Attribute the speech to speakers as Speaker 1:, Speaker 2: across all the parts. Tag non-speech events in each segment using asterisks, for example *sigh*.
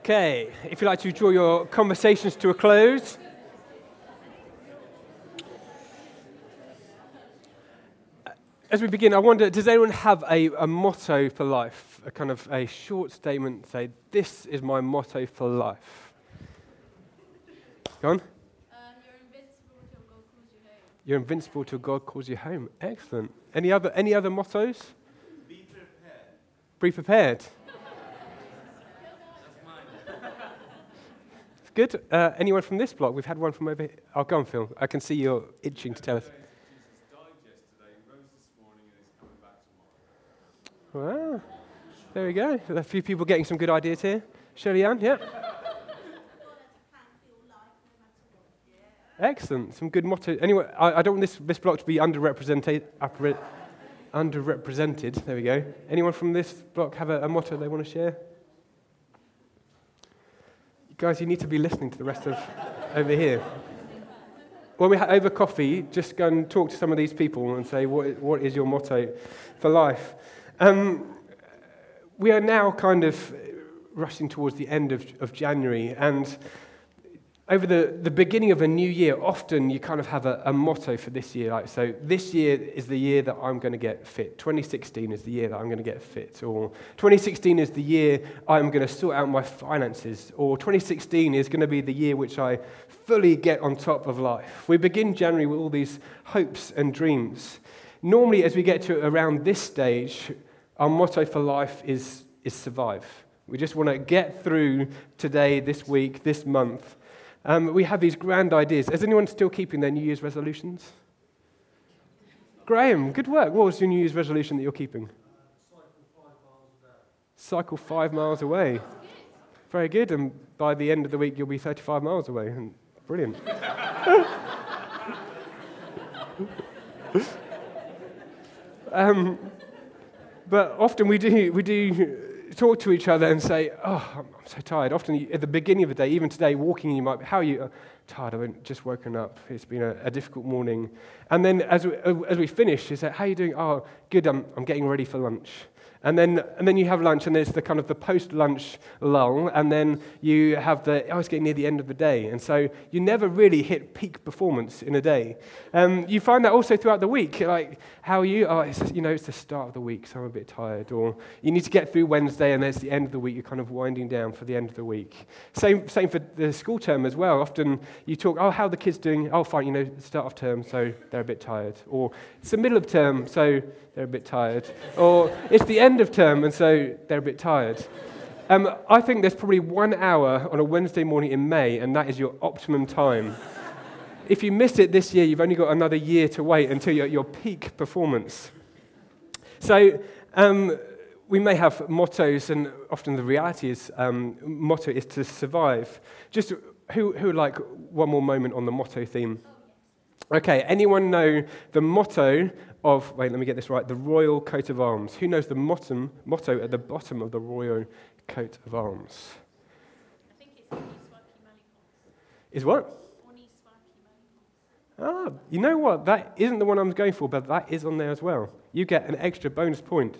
Speaker 1: Okay, if you'd like to draw your conversations to a close. As we begin, I wonder does anyone have a, a motto for life? A kind of a short statement, say, This is my motto for life. Go on.
Speaker 2: Um, you're invincible till God calls you home.
Speaker 1: You're invincible till God calls you home. Excellent. Any other, any other mottos?
Speaker 3: Be prepared.
Speaker 1: Be prepared. Good. Uh, anyone from this block? We've had one from over here. Oh, go on, Phil. I can see you're itching to tell us. Wow. There we go. A few people getting some good ideas here. Shirley Ann, yeah. Excellent. Some good motto. Anyway, I, I don't want this, this block to be underrepresented. Underrepresented. There we go. Anyone from this block have a, a motto they want to share? Guys, you need to be listening to the rest of over here. When we ha- over coffee, just go and talk to some of these people and say, what, what is your motto for life? Um, we are now kind of rushing towards the end of, of January, and over the, the beginning of a new year, often you kind of have a, a motto for this year. Like, so this year is the year that I'm going to get fit. 2016 is the year that I'm going to get fit. Or 2016 is the year I'm going to sort out my finances. Or 2016 is going to be the year which I fully get on top of life. We begin January with all these hopes and dreams. Normally, as we get to around this stage, our motto for life is, is survive. We just want to get through today, this week, this month. Um, we have these grand ideas. Is anyone still keeping their New Year's resolutions? Graham, good work. What was your New Year's resolution that you're keeping? Cycle five miles away. Very good. And by the end of the week, you'll be 35 miles away. And brilliant. *laughs* um, but often we do, we do talk to each other and say, Oh, I'm so tired. Often at the beginning of the day, even today, walking, you might be, How are you? "Oh, tired. I've just woken up. It's been a, a difficult morning. And then as we, as we finish, you say, How are you doing? Oh, good. I'm, I'm getting ready for lunch. And then, and then you have lunch, and there's the kind of the post lunch lull, and then you have the, oh, it's getting near the end of the day. And so you never really hit peak performance in a day. Um, you find that also throughout the week. Like, how are you? Oh, it's, you know, it's the start of the week, so I'm a bit tired. Or you need to get through Wednesday, and there's the end of the week. You're kind of winding down for the end of the week. Same, same for the school term as well. Often you talk, oh, how are the kids doing? Oh, fine, you know, start of term, so they're a bit tired. Or it's the middle of term, so they're a bit tired. Or it's the end of term, and so they're a bit tired. Um, I think there's probably one hour on a Wednesday morning in May, and that is your optimum time. if you miss it this year, you've only got another year to wait until you're at your peak performance. So, um, we may have mottos, and often the reality is um, motto is to survive. Just who, who would like one more moment on the motto theme? Okay, anyone know the motto of, wait, let me get this right, the Royal Coat of Arms? Who knows the motto, motto at the bottom of the Royal Coat of Arms?
Speaker 2: I think it's Oni Swaki Malipon.
Speaker 1: Is what?
Speaker 2: Oni Swaki Malipon.
Speaker 1: Ah, you know what? That isn't the one I'm going for, but that is on there as well. You get an extra bonus point.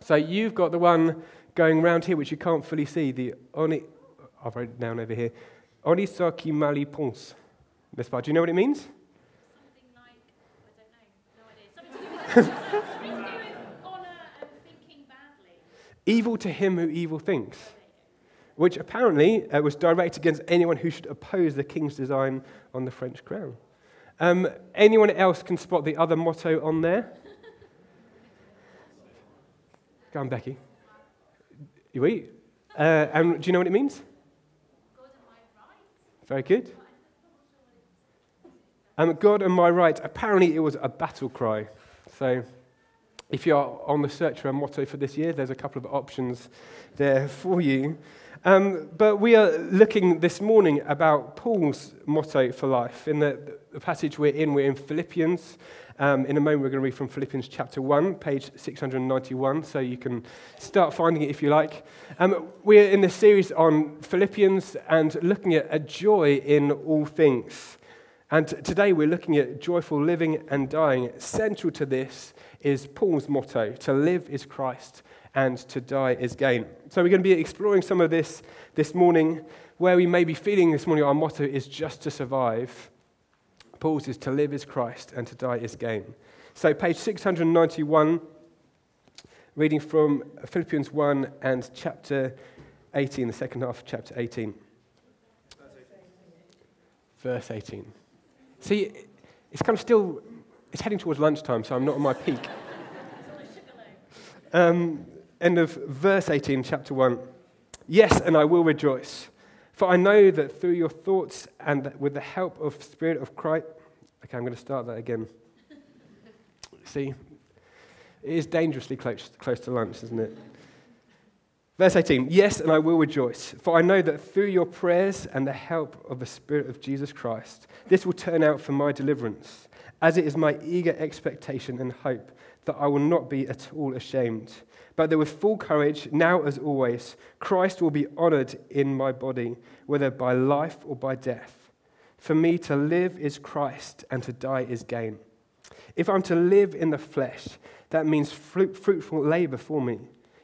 Speaker 1: So you've got the one going round here, which you can't fully see, the Oni, I've wrote it down over here, Onisaki Malipons. This part, do you know what it means?
Speaker 2: Something like, I don't know, no idea. Something to do with, something to do with honour and thinking badly.
Speaker 1: Evil to him who evil thinks, which apparently uh, was directed against anyone who should oppose the king's design on the French crown. Um, anyone else can spot the other motto on there? Go on, Becky. Oui. Uh, and do you know what it means? Very good. Um, God am I right? Apparently, it was a battle cry. So, if you're on the search for a motto for this year, there's a couple of options there for you. Um, but we are looking this morning about Paul's motto for life. In the, the passage we're in, we're in Philippians. Um, in a moment, we're going to read from Philippians chapter 1, page 691, so you can start finding it if you like. Um, we're in this series on Philippians and looking at a joy in all things. And today we're looking at joyful living and dying. Central to this is Paul's motto to live is Christ and to die is gain. So we're going to be exploring some of this this morning, where we may be feeling this morning our motto is just to survive. Paul's is to live is Christ and to die is gain. So, page 691, reading from Philippians 1 and chapter 18, the second half of chapter 18. Verse 18. See, it's kind of still, it's heading towards lunchtime, so I'm not on my peak. *laughs* Um, end of verse 18, chapter 1. Yes, and I will rejoice. For I know that through your thoughts and with the help of Spirit of Christ. Okay, I'm going to start that again. *laughs* See, it is dangerously close, close to lunch, isn't it? Verse 18 Yes, and I will rejoice, for I know that through your prayers and the help of the Spirit of Jesus Christ, this will turn out for my deliverance, as it is my eager expectation and hope that I will not be at all ashamed but that with full courage, now as always, Christ will be honored in my body, whether by life or by death. For me to live is Christ, and to die is gain. If I'm to live in the flesh, that means fruitful labor for me.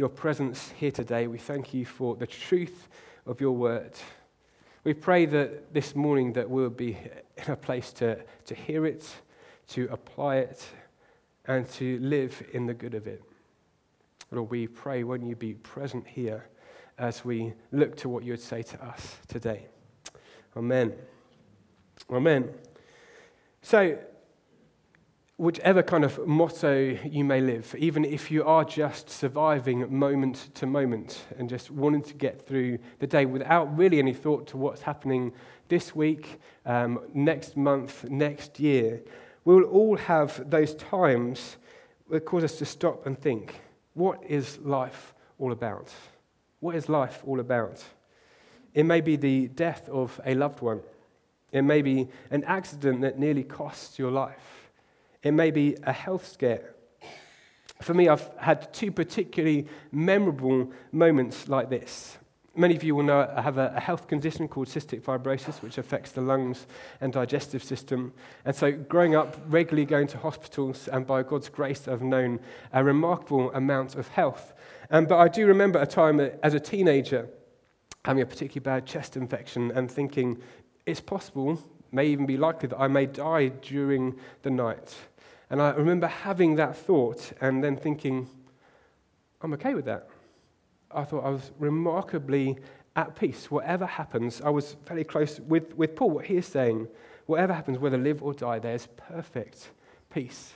Speaker 1: your presence here today. We thank you for the truth of your word. We pray that this morning that we'll be in a place to, to hear it, to apply it, and to live in the good of it. Lord, we pray, won't you be present here as we look to what you would say to us today? Amen. Amen. So, whichever kind of motto you may live, even if you are just surviving moment to moment and just wanting to get through the day without really any thought to what's happening this week, um, next month, next year, we will all have those times that cause us to stop and think what is life all about? What is life all about? It may be the death of a loved one. It may be an accident that nearly costs your life. It may be a health scare. For me, I've had two particularly memorable moments like this. Many of you will know I have a, health condition called cystic fibrosis, which affects the lungs and digestive system. And so, growing up, regularly going to hospitals, and by God's grace, I've known a remarkable amount of health. Um, but I do remember a time as a teenager having a particularly bad chest infection and thinking it's possible, may even be likely, that I may die during the night. And I remember having that thought and then thinking, I'm okay with that. I thought I was remarkably at peace. Whatever happens, I was fairly close with, with Paul, what he is saying. Whatever happens, whether live or die, there's perfect peace.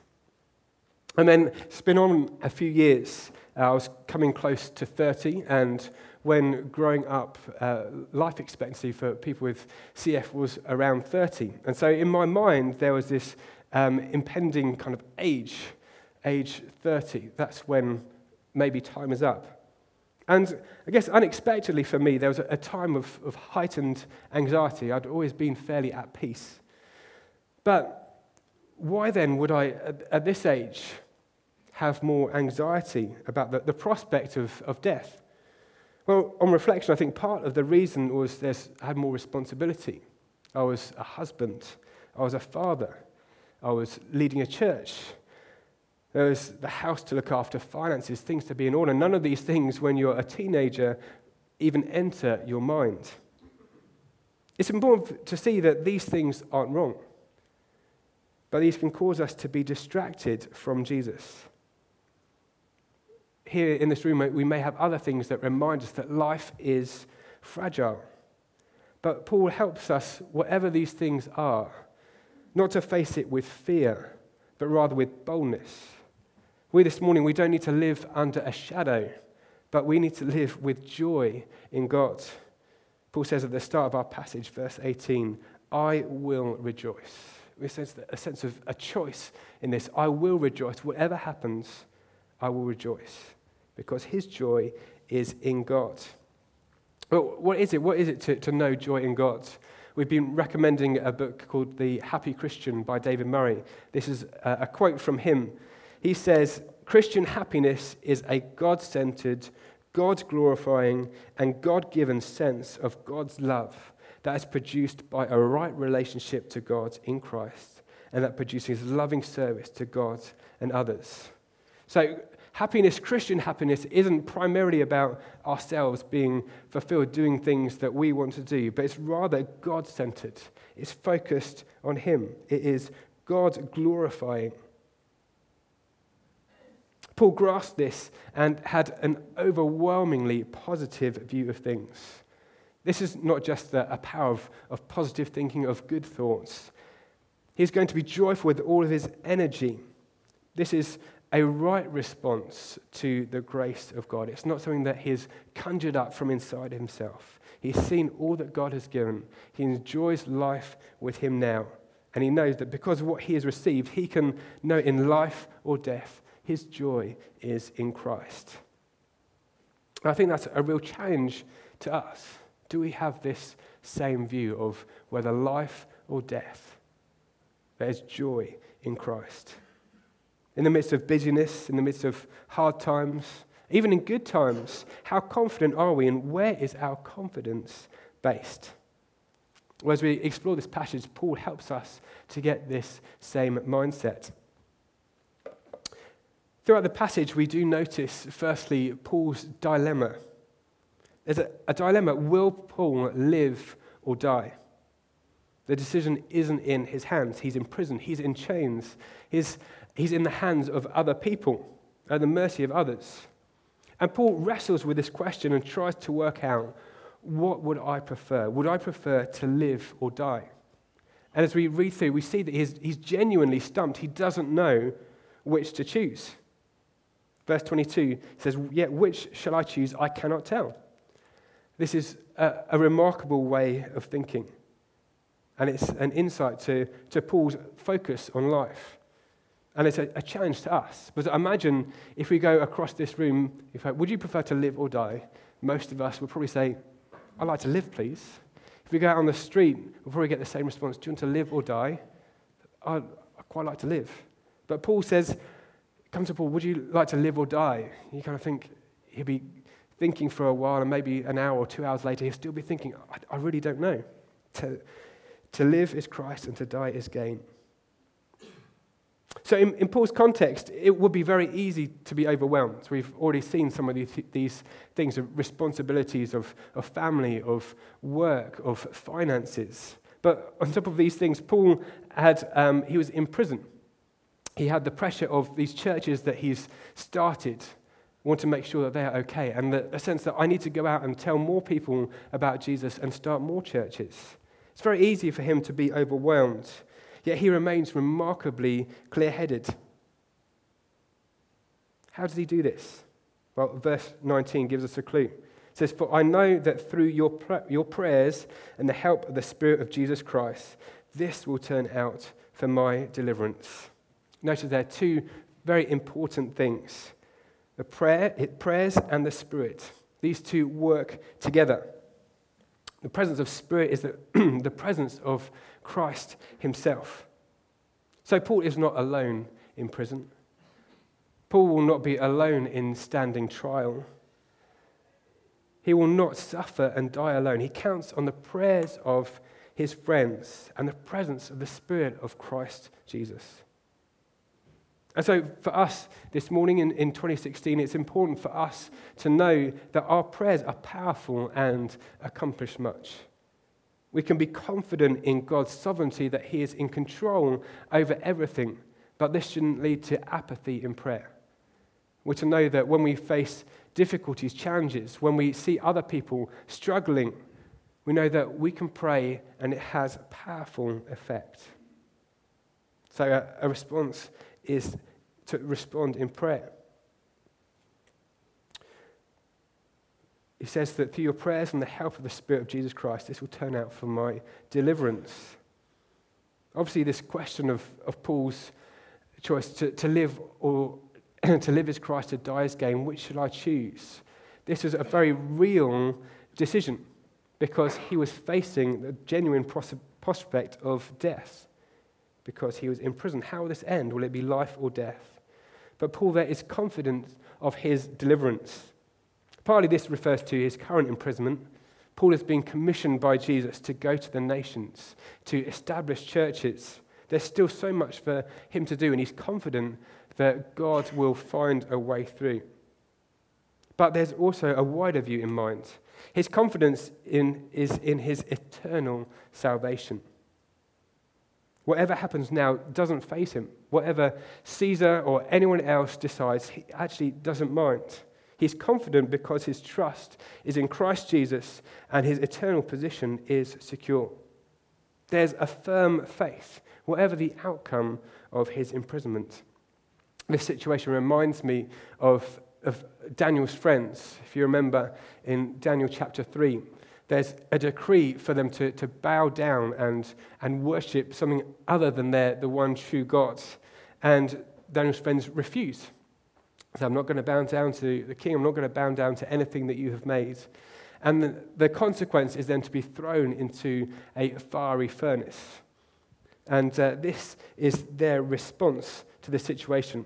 Speaker 1: And then it's been on a few years. Uh, I was coming close to 30, and when growing up, uh, life expectancy for people with CF was around 30. And so in my mind, there was this um, impending kind of age, age 30. That's when maybe time is up. And I guess unexpectedly for me, there was a, time of, of heightened anxiety. I'd always been fairly at peace. But why then would I, at, at this age, have more anxiety about the, the prospect of, of death? Well, on reflection, I think part of the reason was I had more responsibility. I was a husband, I was a father, I was leading a church, there was the house to look after, finances, things to be in order. None of these things, when you're a teenager, even enter your mind. It's important to see that these things aren't wrong, but these can cause us to be distracted from Jesus. Here in this room, we may have other things that remind us that life is fragile. But Paul helps us, whatever these things are, not to face it with fear, but rather with boldness. We this morning, we don't need to live under a shadow, but we need to live with joy in God. Paul says at the start of our passage, verse 18, I will rejoice. We sense a sense of a choice in this. I will rejoice. Whatever happens, I will rejoice. because his joy is in God. Well, what is it? What is it to, to know joy in God? We've been recommending a book called The Happy Christian by David Murray. This is a, quote from him. He says, Christian happiness is a God centered, God glorifying, and God given sense of God's love that is produced by a right relationship to God in Christ and that produces loving service to God and others. So, happiness, Christian happiness, isn't primarily about ourselves being fulfilled, doing things that we want to do, but it's rather God centered. It's focused on Him, it is God glorifying. Paul grasped this and had an overwhelmingly positive view of things. This is not just a, power of, of positive thinking, of good thoughts. He's going to be joyful with all of his energy. This is a right response to the grace of God. It's not something that he's conjured up from inside himself. He's seen all that God has given. He enjoys life with him now. And he knows that because of what he has received, he can know in life or death, his joy is in Christ. I think that's a real challenge to us. Do we have this same view of whether life or death? There's joy in Christ in the midst of busyness, in the midst of hard times, even in good times, how confident are we and where is our confidence based? Well, as we explore this passage, Paul helps us to get this same mindset. Throughout the passage, we do notice, firstly, Paul's dilemma. There's a, a dilemma will Paul live or die? The decision isn't in his hands. He's in prison, he's in chains. His he's in the hands of other people, at the mercy of others. And Paul wrestles with this question and tries to work out what would I prefer? Would I prefer to live or die? And as we read through, we see that he's, he's genuinely stumped. He doesn't know which to choose. Verse 22 says, Yet which shall I choose? I cannot tell. This is a, a remarkable way of thinking. And it's an insight to, to Paul's focus on life. And it's a, a, challenge to us. But imagine if we go across this room, if would you prefer to live or die? Most of us would probably say, I'd like to live, please. If we go out on the street, we'll probably get the same response Do you want to live or die? I'd, I'd quite like to live. But Paul says, Come to Paul, would you like to live or die? You kind of think he'll be thinking for a while, and maybe an hour or two hours later, he'll still be thinking, I, I really don't know. To, to live is Christ, and to die is gain. So, in, in, Paul's context, it would be very easy to be overwhelmed. We've already seen some of these, these things of responsibilities of, of family, of work, of finances. But on top of these things, Paul had, um, he was in prison. He had the pressure of these churches that he's started, want to make sure that they're okay, and the, the sense that I need to go out and tell more people about Jesus and start more churches. It's very easy for him to be overwhelmed. Yet he remains remarkably clear headed. How does he do this? Well, verse 19 gives us a clue. It says, For I know that through your, your prayers and the help of the Spirit of Jesus Christ, this will turn out for my deliverance. Notice there are two very important things the prayer, it, prayers and the Spirit. These two work together. The presence of Spirit is the, *clears throat* the presence of Christ himself. So Paul is not alone in prison. Paul will not be alone in standing trial. He will not suffer and die alone. He counts on the prayers of his friends and the presence of the Spirit of Christ Jesus. And so, for us this morning in, in 2016, it's important for us to know that our prayers are powerful and accomplish much. We can be confident in God's sovereignty that He is in control over everything, but this shouldn't lead to apathy in prayer. We're to know that when we face difficulties, challenges, when we see other people struggling, we know that we can pray and it has a powerful effect. So, a, a response is to respond in prayer. He says that through your prayers and the help of the Spirit of Jesus Christ, this will turn out for my deliverance. Obviously, this question of, of Paul's choice to, to live or *clears throat* to live as Christ, to die as gain. Which shall I choose? This was a very real decision because he was facing the genuine prospect of death because he was in prison. How will this end? Will it be life or death? But Paul there is confident of his deliverance. Partly this refers to his current imprisonment. Paul has been commissioned by Jesus to go to the nations, to establish churches. There's still so much for him to do, and he's confident that God will find a way through. But there's also a wider view in mind. His confidence in, is in his eternal salvation. Whatever happens now doesn't face him. Whatever Caesar or anyone else decides, he actually doesn't mind. He's confident because his trust is in Christ Jesus and his eternal position is secure. There's a firm faith, whatever the outcome of his imprisonment. This situation reminds me of, of Daniel's friends. If you remember in Daniel chapter 3, there's a decree for them to, to bow down and, and worship something other than their, the one true God. And Daniel's friends refuse. So I'm not going to bow down to the king, I'm not going to bow down to anything that you have made. And the, the consequence is then to be thrown into a fiery furnace. And uh, this is their response to the situation.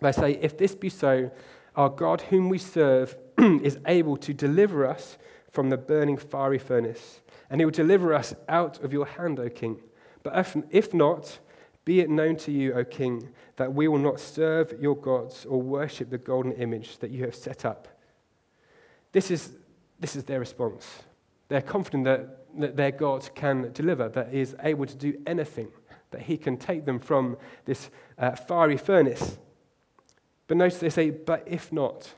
Speaker 1: They say, If this be so, our God, whom we serve, *clears throat* is able to deliver us from the burning fiery furnace, and he will deliver us out of your hand, O king. But if, not, be it known to you, O king, that we will not serve your gods or worship the golden image that you have set up. This is, this is their response. They're confident that, that their God can deliver, that he is able to do anything, that he can take them from this uh, fiery furnace. But notice they say, but if not,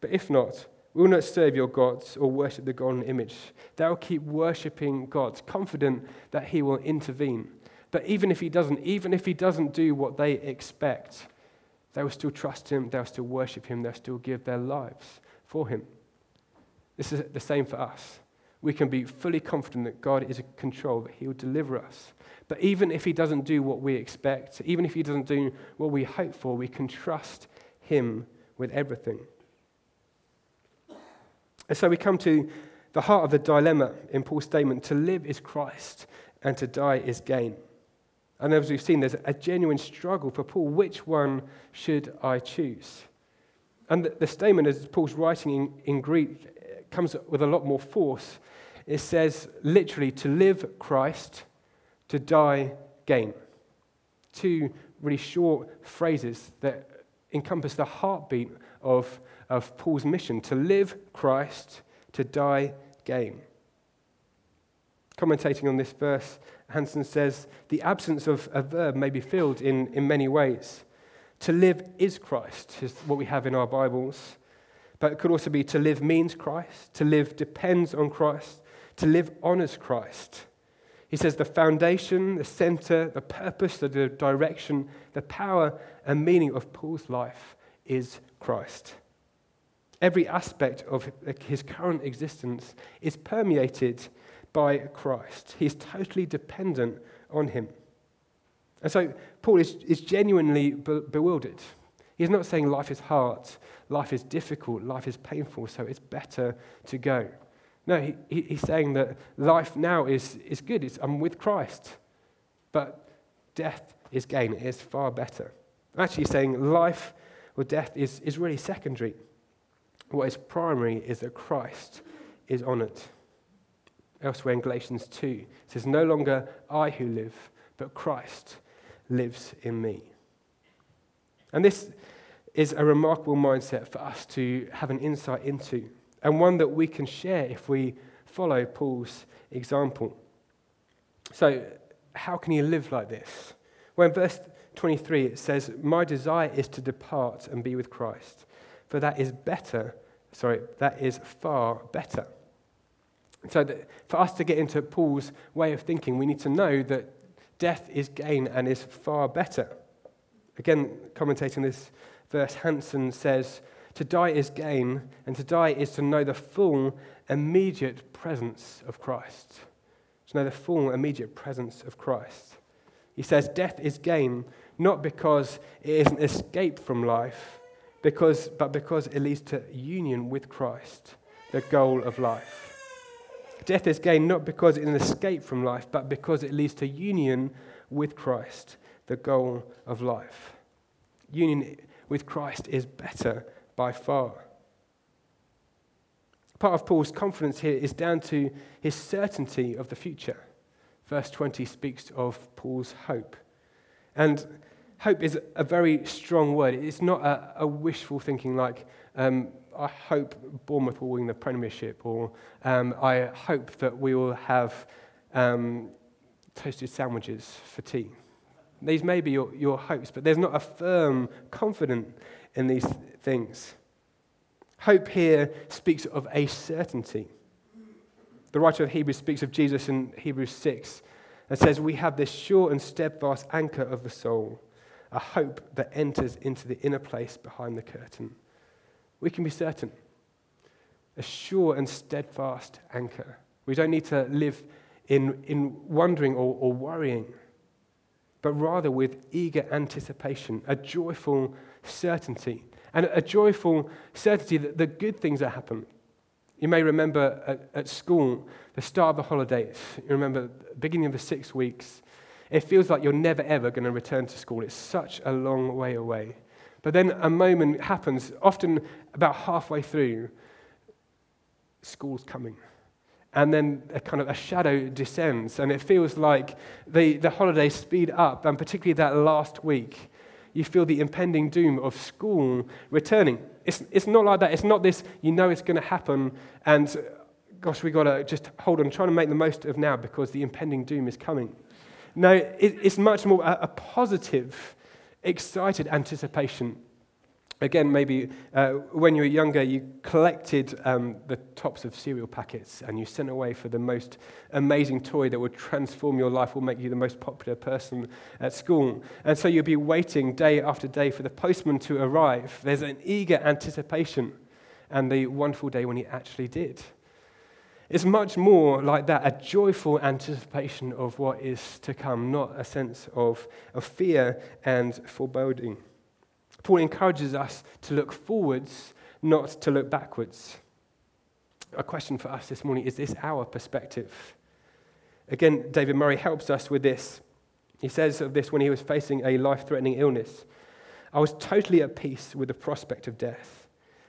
Speaker 1: but if not, will not serve your gods or worship the golden image. They will keep worshipping God, confident that He will intervene. But even if He doesn't, even if He doesn't do what they expect, they will still trust Him, they'll still worship Him, they'll still give their lives for Him. This is the same for us. We can be fully confident that God is in control, that He will deliver us. But even if He doesn't do what we expect, even if He doesn't do what we hope for, we can trust Him with everything. And so we come to the heart of the dilemma in Paul's statement to live is Christ and to die is gain. And as we've seen, there's a genuine struggle for Paul. Which one should I choose? And the, statement, as Paul's writing in, in Greek, comes with a lot more force. It says literally to live Christ, to die gain. Two really short phrases that encompass the heartbeat of of Paul's mission to live Christ, to die gain. Commentating on this verse, Hansen says the absence of a verb may be filled in, in many ways. To live is Christ, is what we have in our Bibles. But it could also be to live means Christ, to live depends on Christ, to live honors Christ. He says the foundation, the center, the purpose, the direction, the power and meaning of Paul's life is Christ. Every aspect of his current existence is permeated by Christ. He's totally dependent on him. And so Paul is, is genuinely be- bewildered. He's not saying life is hard, life is difficult, life is painful, so it's better to go. No, he, he, he's saying that life now is, is good. It's, I'm with Christ. But death is gain. It is far better. Actually saying life or death is, is really secondary. What is primary is that Christ is honored. Elsewhere in Galatians 2, it says, No longer I who live, but Christ lives in me. And this is a remarkable mindset for us to have an insight into, and one that we can share if we follow Paul's example. So, how can you live like this? Well, in verse 23, it says, My desire is to depart and be with Christ, for that is better sorry, that is far better. So, for us to get into Paul's way of thinking, we need to know that death is gain and is far better. Again, commentating this verse, Hansen says, To die is gain, and to die is to know the full, immediate presence of Christ. To know the full, immediate presence of Christ. He says, Death is gain, not because it is an escape from life because, but because it leads to union with Christ, the goal of life. Death is gain not because it's an escape from life, but because it leads to union with Christ, the goal of life. Union with Christ is better by far. Part of Paul's confidence here is down to his certainty of the future. Verse 20 speaks of Paul's hope. And hope is a very strong word. It's not a, a wishful thinking like, um, I hope Bournemouth will win the Premiership, or um, I hope that we will have um, toasted sandwiches for tea. These may be your, your hopes, but there's not a firm confidence in these things. Hope here speaks of a certainty. The writer of Hebrews speaks of Jesus in Hebrews 6 and says, We have this sure and steadfast anchor of the soul, a hope that enters into the inner place behind the curtain. We can be certain. A sure and steadfast anchor. We don't need to live in, in wondering or, or worrying, but rather with eager anticipation, a joyful certainty, and a joyful certainty that the good things that happen. You may remember at, at school, the start of the holidays, you remember the beginning of the six weeks. It feels like you're never ever going to return to school. It's such a long way away. But then a moment happens, often about halfway through, school's coming. And then a kind of a shadow descends, and it feels like the, the holidays speed up, and particularly that last week, you feel the impending doom of school returning. It's, it's not like that. It's not this, you know it's going to happen, and gosh, we've got to just hold on, trying to make the most of now because the impending doom is coming. No, it, it's much more a, a positive excited anticipation. Again, maybe uh, when you were younger, you collected um, the tops of cereal packets and you sent away for the most amazing toy that would transform your life, will make you the most popular person at school. And so you'd be waiting day after day for the postman to arrive. There's an eager anticipation and the wonderful day when he actually did. It's much more like that, a joyful anticipation of what is to come, not a sense of, of fear and foreboding. Paul encourages us to look forwards, not to look backwards. A question for us this morning is this our perspective? Again, David Murray helps us with this. He says of this when he was facing a life threatening illness I was totally at peace with the prospect of death.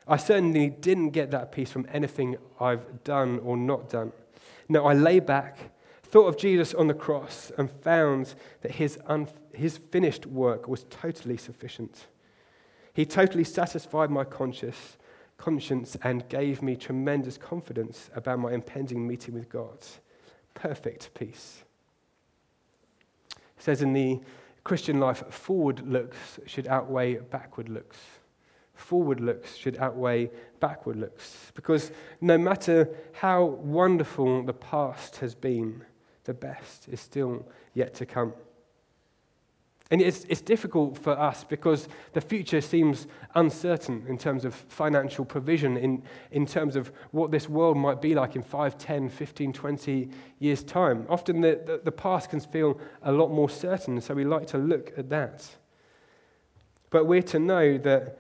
Speaker 1: I certainly didn't get that peace from anything I've done or not done. No, I lay back, thought of Jesus on the cross, and found that his, un- his finished work was totally sufficient. He totally satisfied my conscience, conscience and gave me tremendous confidence about my impending meeting with God. Perfect peace. It says in the Christian life, forward looks should outweigh backward looks forward looks should outweigh backward looks. Because no matter how wonderful the past has been, the best is still yet to come. And it's, it's difficult for us because the future seems uncertain in terms of financial provision, in, in terms of what this world might be like in 5, 10, 15, 20 years' time. Often the, the, the past can feel a lot more certain, so we like to look at that. But we're to know that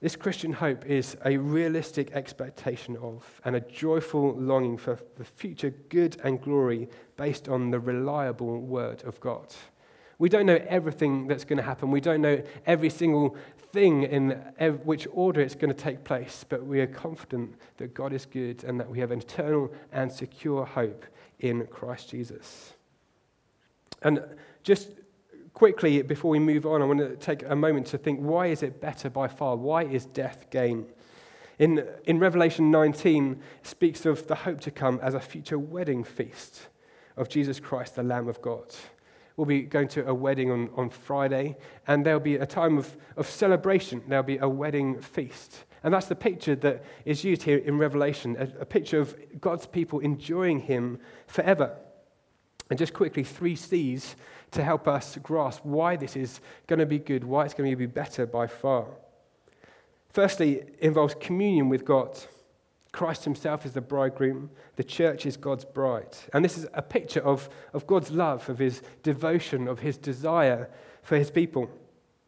Speaker 1: this Christian hope is a realistic expectation of and a joyful longing for the future good and glory based on the reliable word of God. We don't know everything that's going to happen. We don't know every single thing in which order it's going to take place, but we are confident that God is good and that we have an eternal and secure hope in Christ Jesus. And just quickly, before we move on, I want to take a moment to think why is it better by far? Why is death gain? In, in Revelation 19, speaks of the hope to come as a future wedding feast of Jesus Christ, the Lamb of God. We'll be going to a wedding on, on Friday, and there'll be a time of, of celebration. There'll be a wedding feast. And that's the picture that is used here in Revelation a, a picture of God's people enjoying Him forever. And just quickly, three C's to help us grasp why this is going to be good, why it's going to be better by far. Firstly, it involves communion with God. Christ himself is the bridegroom, the church is God's bride. And this is a picture of, of God's love, of his devotion, of his desire for his people.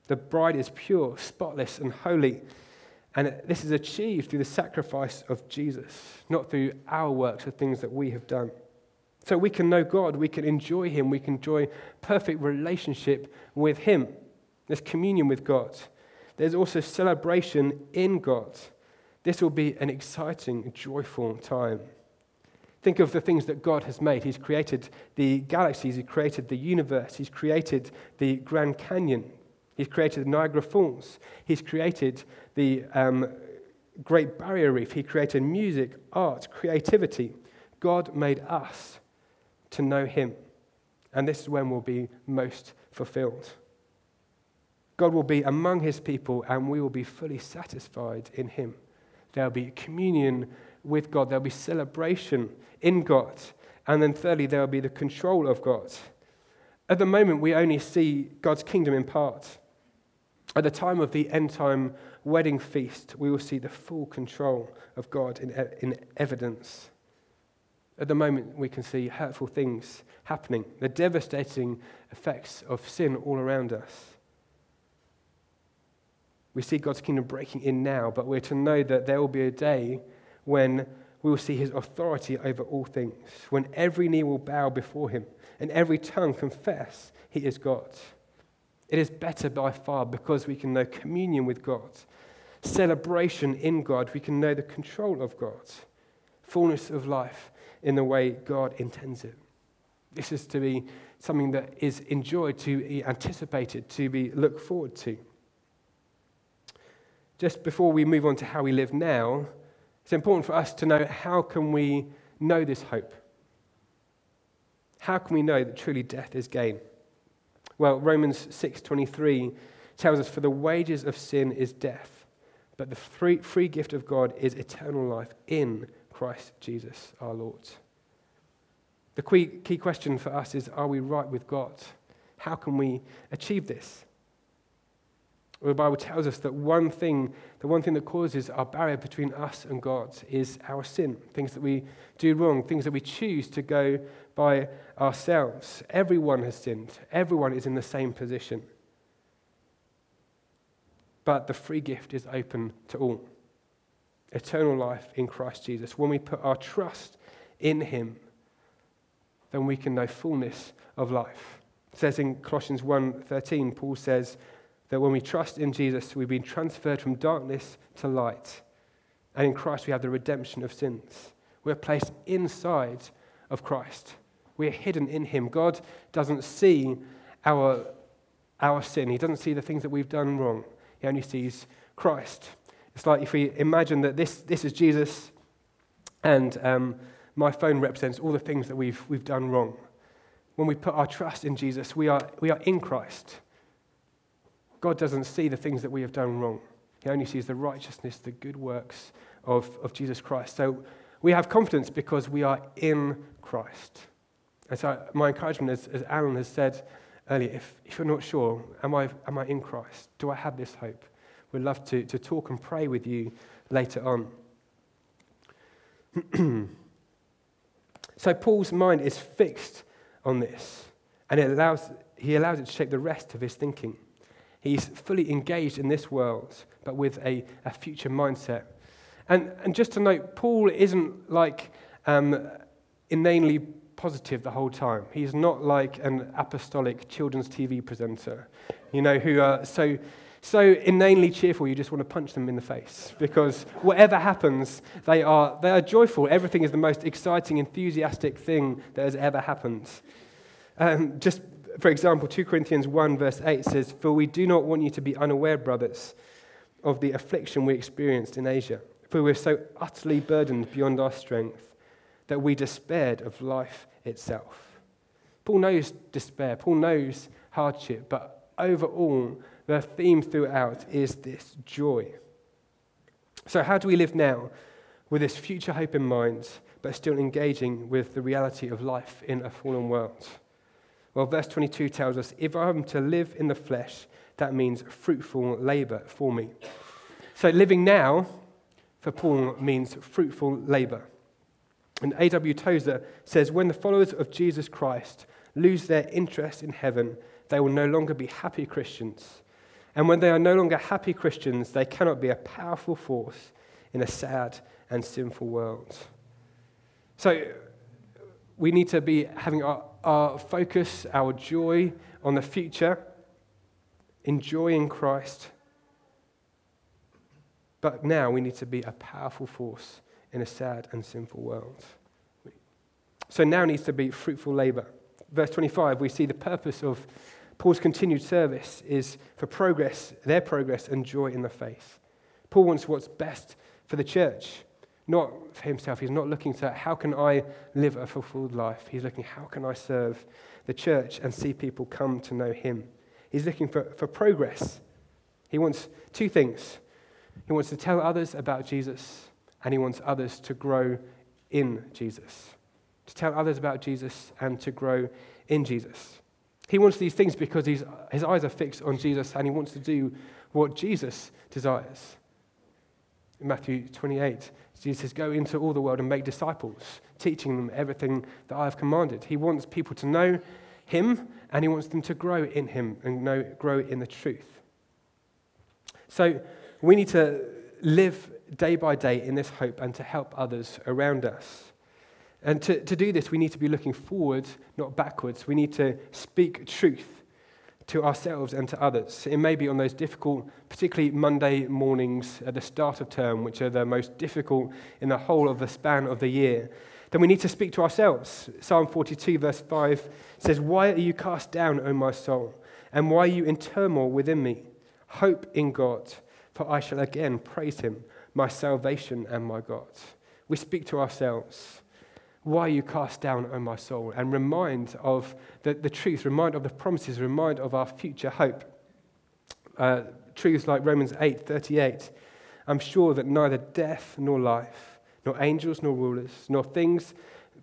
Speaker 1: The bride is pure, spotless, and holy. And this is achieved through the sacrifice of Jesus, not through our works or things that we have done. So we can know God, we can enjoy Him, we can enjoy perfect relationship with Him. There's communion with God. There's also celebration in God. This will be an exciting, joyful time. Think of the things that God has made. He's created the galaxies, He's created the universe, He's created the Grand Canyon, He's created the Niagara Falls, He's created the um, Great Barrier Reef, He created music, art, creativity. God made us to know Him. And this is when we'll be most fulfilled. God will be among His people, and we will be fully satisfied in Him. There'll be communion with God, there'll be celebration in God. And then, thirdly, there will be the control of God. At the moment, we only see God's kingdom in part. At the time of the end time wedding feast, we will see the full control of God in, in evidence. At the moment, we can see hurtful things happening, the devastating effects of sin all around us. We see God's kingdom breaking in now, but we're to know that there will be a day when we will see his authority over all things, when every knee will bow before him and every tongue confess he is God. It is better by far because we can know communion with God, celebration in God, we can know the control of God, fullness of life in the way God intends it. This is to be something that is enjoyed, to be anticipated, to be looked forward to. Just before we move on to how we live now, it's important for us to know how can we know this hope? How can we know that truly death is gain? Well, Romans 6:23 tells us for the wages of sin is death, but the free, free gift of God is eternal life in Christ Jesus our Lord. The key, question for us is are we right with God? How can we achieve this? The Bible tells us that one thing, the one thing that causes our barrier between us and God is our sin, things that we do wrong, things that we choose to go by ourselves. Everyone has sinned, everyone is in the same position. But the free gift is open to all eternal life in Christ Jesus. When we put our trust in Him, then we can know fullness of life. It says in Colossians 1:13, Paul says, that when we trust in Jesus, we've been transferred from darkness to light. And in Christ, we have the redemption of sins. We're placed inside of Christ. We're hidden in Him. God doesn't see our, our sin, He doesn't see the things that we've done wrong. He only sees Christ. It's like if we imagine that this, this is Jesus and um, my phone represents all the things that we've, we've done wrong. When we put our trust in Jesus, we are, we are in Christ. God doesn't see the things that we have done wrong. He only sees the righteousness, the good works of, of Jesus Christ. So we have confidence because we are in Christ. And so my encouragement, as, as Alan has said earlier, if, if you're not sure, am I, am I in Christ? Do I have this hope? We'd love to, to talk and pray with you later on. *clears throat* so Paul's mind is fixed on this, and it allows, he allows it to shape the rest of his thinking. He's fully engaged in this world, but with a, a future mindset. And, and just to note, Paul isn't like um, inanely positive the whole time. He's not like an apostolic children's TV presenter, you know, who are so, so inanely cheerful you just want to punch them in the face because whatever happens, they are, they are joyful. Everything is the most exciting, enthusiastic thing that has ever happened. Um, just for example, 2 Corinthians 1, verse 8 says, For we do not want you to be unaware, brothers, of the affliction we experienced in Asia. For we were so utterly burdened beyond our strength that we despaired of life itself. Paul knows despair, Paul knows hardship, but overall, the theme throughout is this joy. So, how do we live now with this future hope in mind, but still engaging with the reality of life in a fallen world? Well, verse 22 tells us if I'm to live in the flesh, that means fruitful labor for me. So living now for Paul means fruitful labor. And A.W. Tozer says when the followers of Jesus Christ lose their interest in heaven, they will no longer be happy Christians. And when they are no longer happy Christians, they cannot be a powerful force in a sad and sinful world. So we need to be having our, our focus, our joy on the future, enjoying Christ. But now we need to be a powerful force in a sad and sinful world. So now needs to be fruitful labor. Verse 25, we see the purpose of Paul's continued service is for progress, their progress and joy in the faith. Paul wants what's best for the church, not for himself. He's not looking to how can I live a fulfilled life. He's looking how can I serve the church and see people come to know him. He's looking for, for progress. He wants two things. He wants to tell others about Jesus, and he wants others to grow in Jesus to tell others about Jesus and to grow in Jesus. He wants these things because his eyes are fixed on Jesus and he wants to do what Jesus desires. In Matthew 28, Jesus says, Go into all the world and make disciples, teaching them everything that I have commanded. He wants people to know him and he wants them to grow in him and know, grow in the truth. So we need to live day by day in this hope and to help others around us. And to, to do this, we need to be looking forward, not backwards. We need to speak truth to ourselves and to others. It may be on those difficult, particularly Monday mornings at the start of term, which are the most difficult in the whole of the span of the year. Then we need to speak to ourselves. Psalm 42, verse 5 says, Why are you cast down, O my soul? And why are you in turmoil within me? Hope in God, for I shall again praise him, my salvation and my God. We speak to ourselves. Why you cast down, O my soul? And remind of the, the truth, remind of the promises, remind of our future hope. Uh, truths like Romans 8 38. I'm sure that neither death nor life, nor angels nor rulers, nor things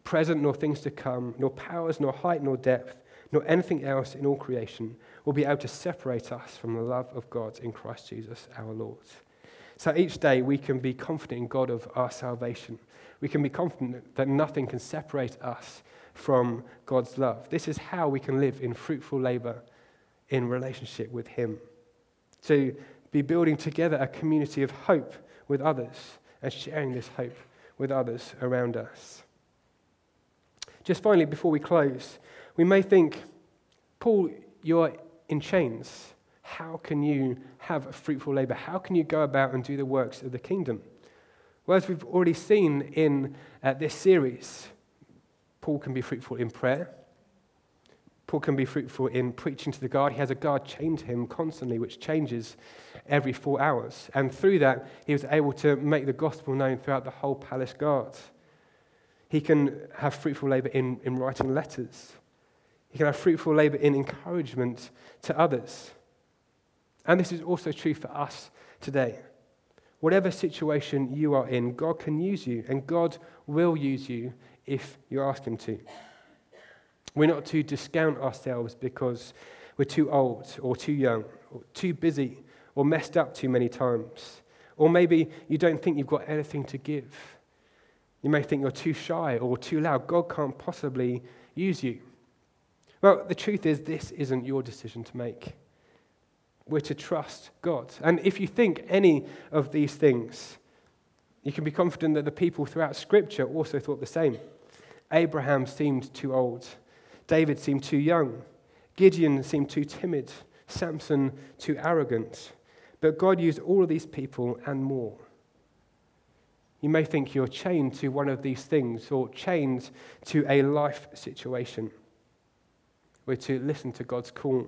Speaker 1: present nor things to come, nor powers, nor height, nor depth, nor anything else in all creation will be able to separate us from the love of God in Christ Jesus our Lord. So each day we can be confident in God of our salvation we can be confident that nothing can separate us from God's love. This is how we can live in fruitful labor in relationship with Him. To be building together a community of hope with others and sharing this hope with others around us. Just finally, before we close, we may think, Paul, you're in chains. How can you have a fruitful labor? How can you go about and do the works of the kingdom? Well, as we've already seen in uh, this series, Paul can be fruitful in prayer. Paul can be fruitful in preaching to the guard. He has a guard chained to him constantly, which changes every four hours. And through that, he was able to make the gospel known throughout the whole palace guard. He can have fruitful labor in, in writing letters. He can have fruitful labor in encouragement to others. And this is also true for us today. Whatever situation you are in, God can use you, and God will use you if you ask Him to. We're not to discount ourselves because we're too old or too young or too busy or messed up too many times. Or maybe you don't think you've got anything to give. You may think you're too shy or too loud. God can't possibly use you. Well, the truth is, this isn't your decision to make. We're to trust God. And if you think any of these things, you can be confident that the people throughout Scripture also thought the same. Abraham seemed too old, David seemed too young, Gideon seemed too timid, Samson too arrogant. But God used all of these people and more. You may think you're chained to one of these things or chained to a life situation. We're to listen to God's call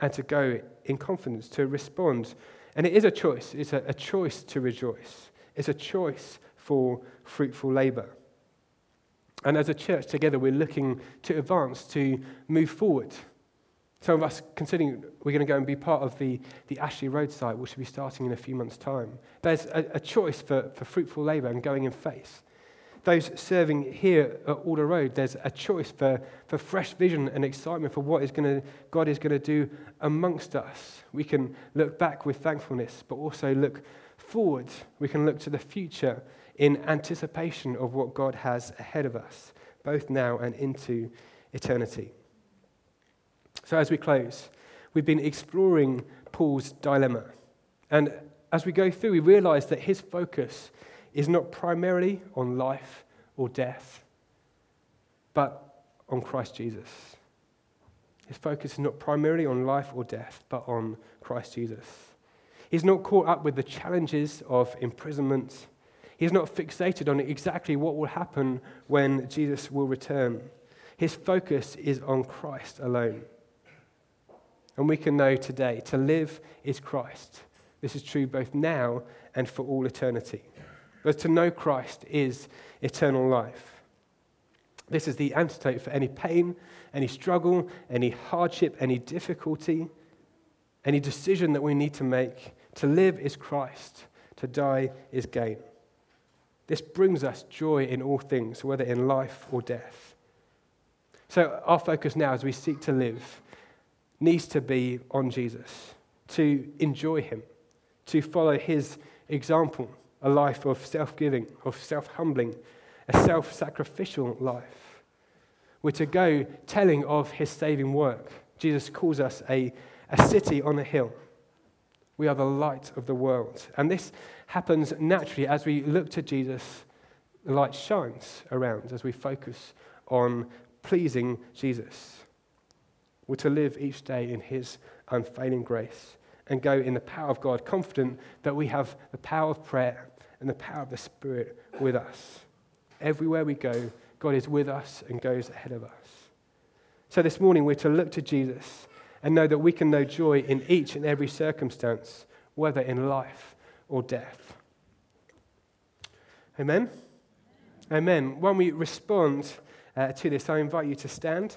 Speaker 1: and to go in confidence, to respond. And it is a choice. It's a, a choice to rejoice, it's a choice for fruitful labor. And as a church together, we're looking to advance, to move forward. Some of us considering we're going to go and be part of the, the Ashley Road site, which will be starting in a few months' time. There's a, a choice for, for fruitful labor and going in faith those serving here at Alder Road, there's a choice for, for fresh vision and excitement for what is gonna, God is going to do amongst us. We can look back with thankfulness, but also look forward. We can look to the future in anticipation of what God has ahead of us, both now and into eternity. So, as we close, we've been exploring Paul's dilemma. And as we go through, we realize that his focus is not primarily on life or death, but on Christ Jesus. His focus is not primarily on life or death, but on Christ Jesus. He's not caught up with the challenges of imprisonment. He's not fixated on exactly what will happen when Jesus will return. His focus is on Christ alone. And we can know today to live is Christ. This is true both now and for all eternity. But to know Christ is eternal life. This is the antidote for any pain, any struggle, any hardship, any difficulty, any decision that we need to make. To live is Christ, to die is gain. This brings us joy in all things, whether in life or death. So, our focus now as we seek to live needs to be on Jesus, to enjoy Him, to follow His example, a life of self giving, of self humbling, a self sacrificial life. We're to go telling of His saving work. Jesus calls us a, a city on a hill. We are the light of the world. And this happens naturally as we look to Jesus. The light shines around as we focus on pleasing Jesus. We're to live each day in His unfailing grace and go in the power of God, confident that we have the power of prayer and the power of the Spirit with us. Everywhere we go, God is with us and goes ahead of us. So this morning, we're to look to Jesus and know that we can know joy in each and every circumstance, whether in life or death. Amen? Amen. When we respond uh, to this, I invite you to stand.